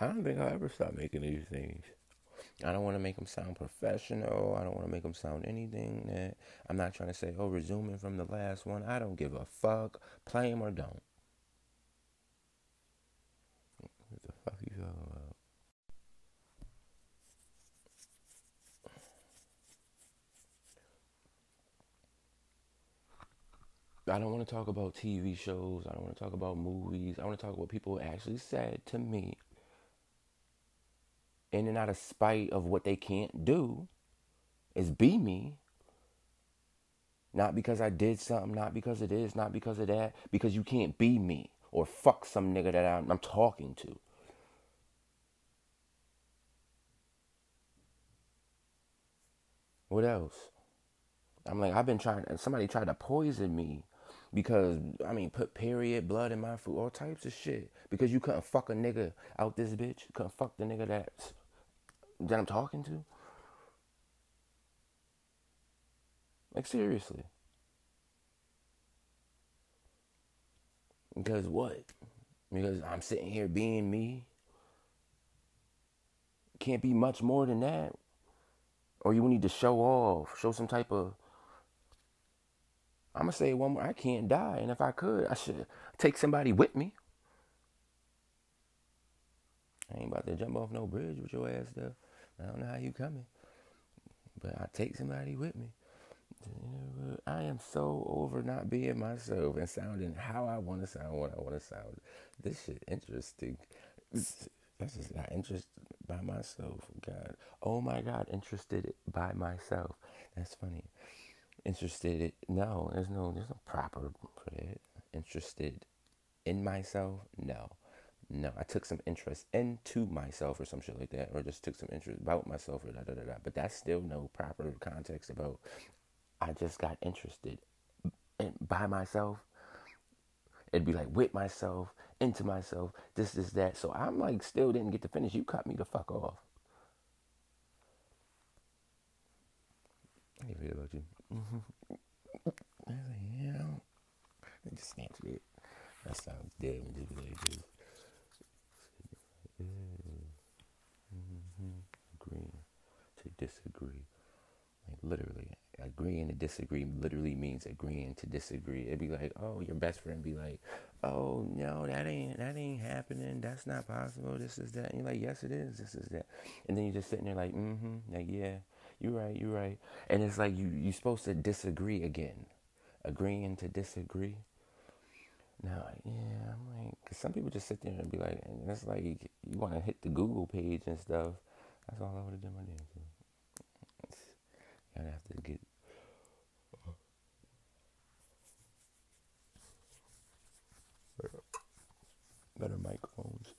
I don't think I'll ever stop making these things. I don't want to make them sound professional. I don't want to make them sound anything that I'm not trying to say, oh, resuming from the last one. I don't give a fuck. Play them or don't. What the fuck you talking about? I don't want to talk about TV shows. I don't want to talk about movies. I want to talk about what people actually said to me in and out of spite of what they can't do is be me. Not because I did something, not because it is, not because of that, because you can't be me or fuck some nigga that I'm, I'm talking to. What else? I'm like, I've been trying, somebody tried to poison me because, I mean, put period blood in my food, all types of shit. Because you couldn't fuck a nigga out this bitch. Couldn't fuck the nigga that's, that I'm talking to. Like, seriously. Because what? Because I'm sitting here being me. Can't be much more than that. Or you need to show off, show some type of. I'm gonna say one more. I can't die, and if I could, I should take somebody with me. I ain't about to jump off no bridge with your ass though. I don't know how you coming, but I take somebody with me. I am so over not being myself and sounding how I want to sound when I want to sound. This shit interesting. That's just not interested by myself. God, oh my God, interested by myself. That's funny. Interested? No, there's no, there's no proper for that. Interested in myself? No. No, I took some interest into myself or some shit like that, or just took some interest about myself or da da da da. But that's still no proper context about. I just got interested in, by myself. It'd be like with myself, into myself, this, this, that. So I'm like, still didn't get to finish. You cut me the fuck off. I didn't about you. Mm-hmm. I was like, yeah. I just snatched it. That sounds dead when you like disagree. Like literally, agreeing to disagree literally means agreeing to disagree. It'd be like, oh, your best friend be like, oh no, that ain't that ain't happening. That's not possible. This is that. And you're like, yes, it is. This is that. And then you're just sitting there like, mm-hmm, like yeah, you're right, you're right. And it's like you you're supposed to disagree again, agreeing to disagree. Now, yeah, I'm like, cause some people just sit there and be like, and it's like you, want to hit the Google page and stuff. That's all I would have done my thing. Gotta have to get better microphones.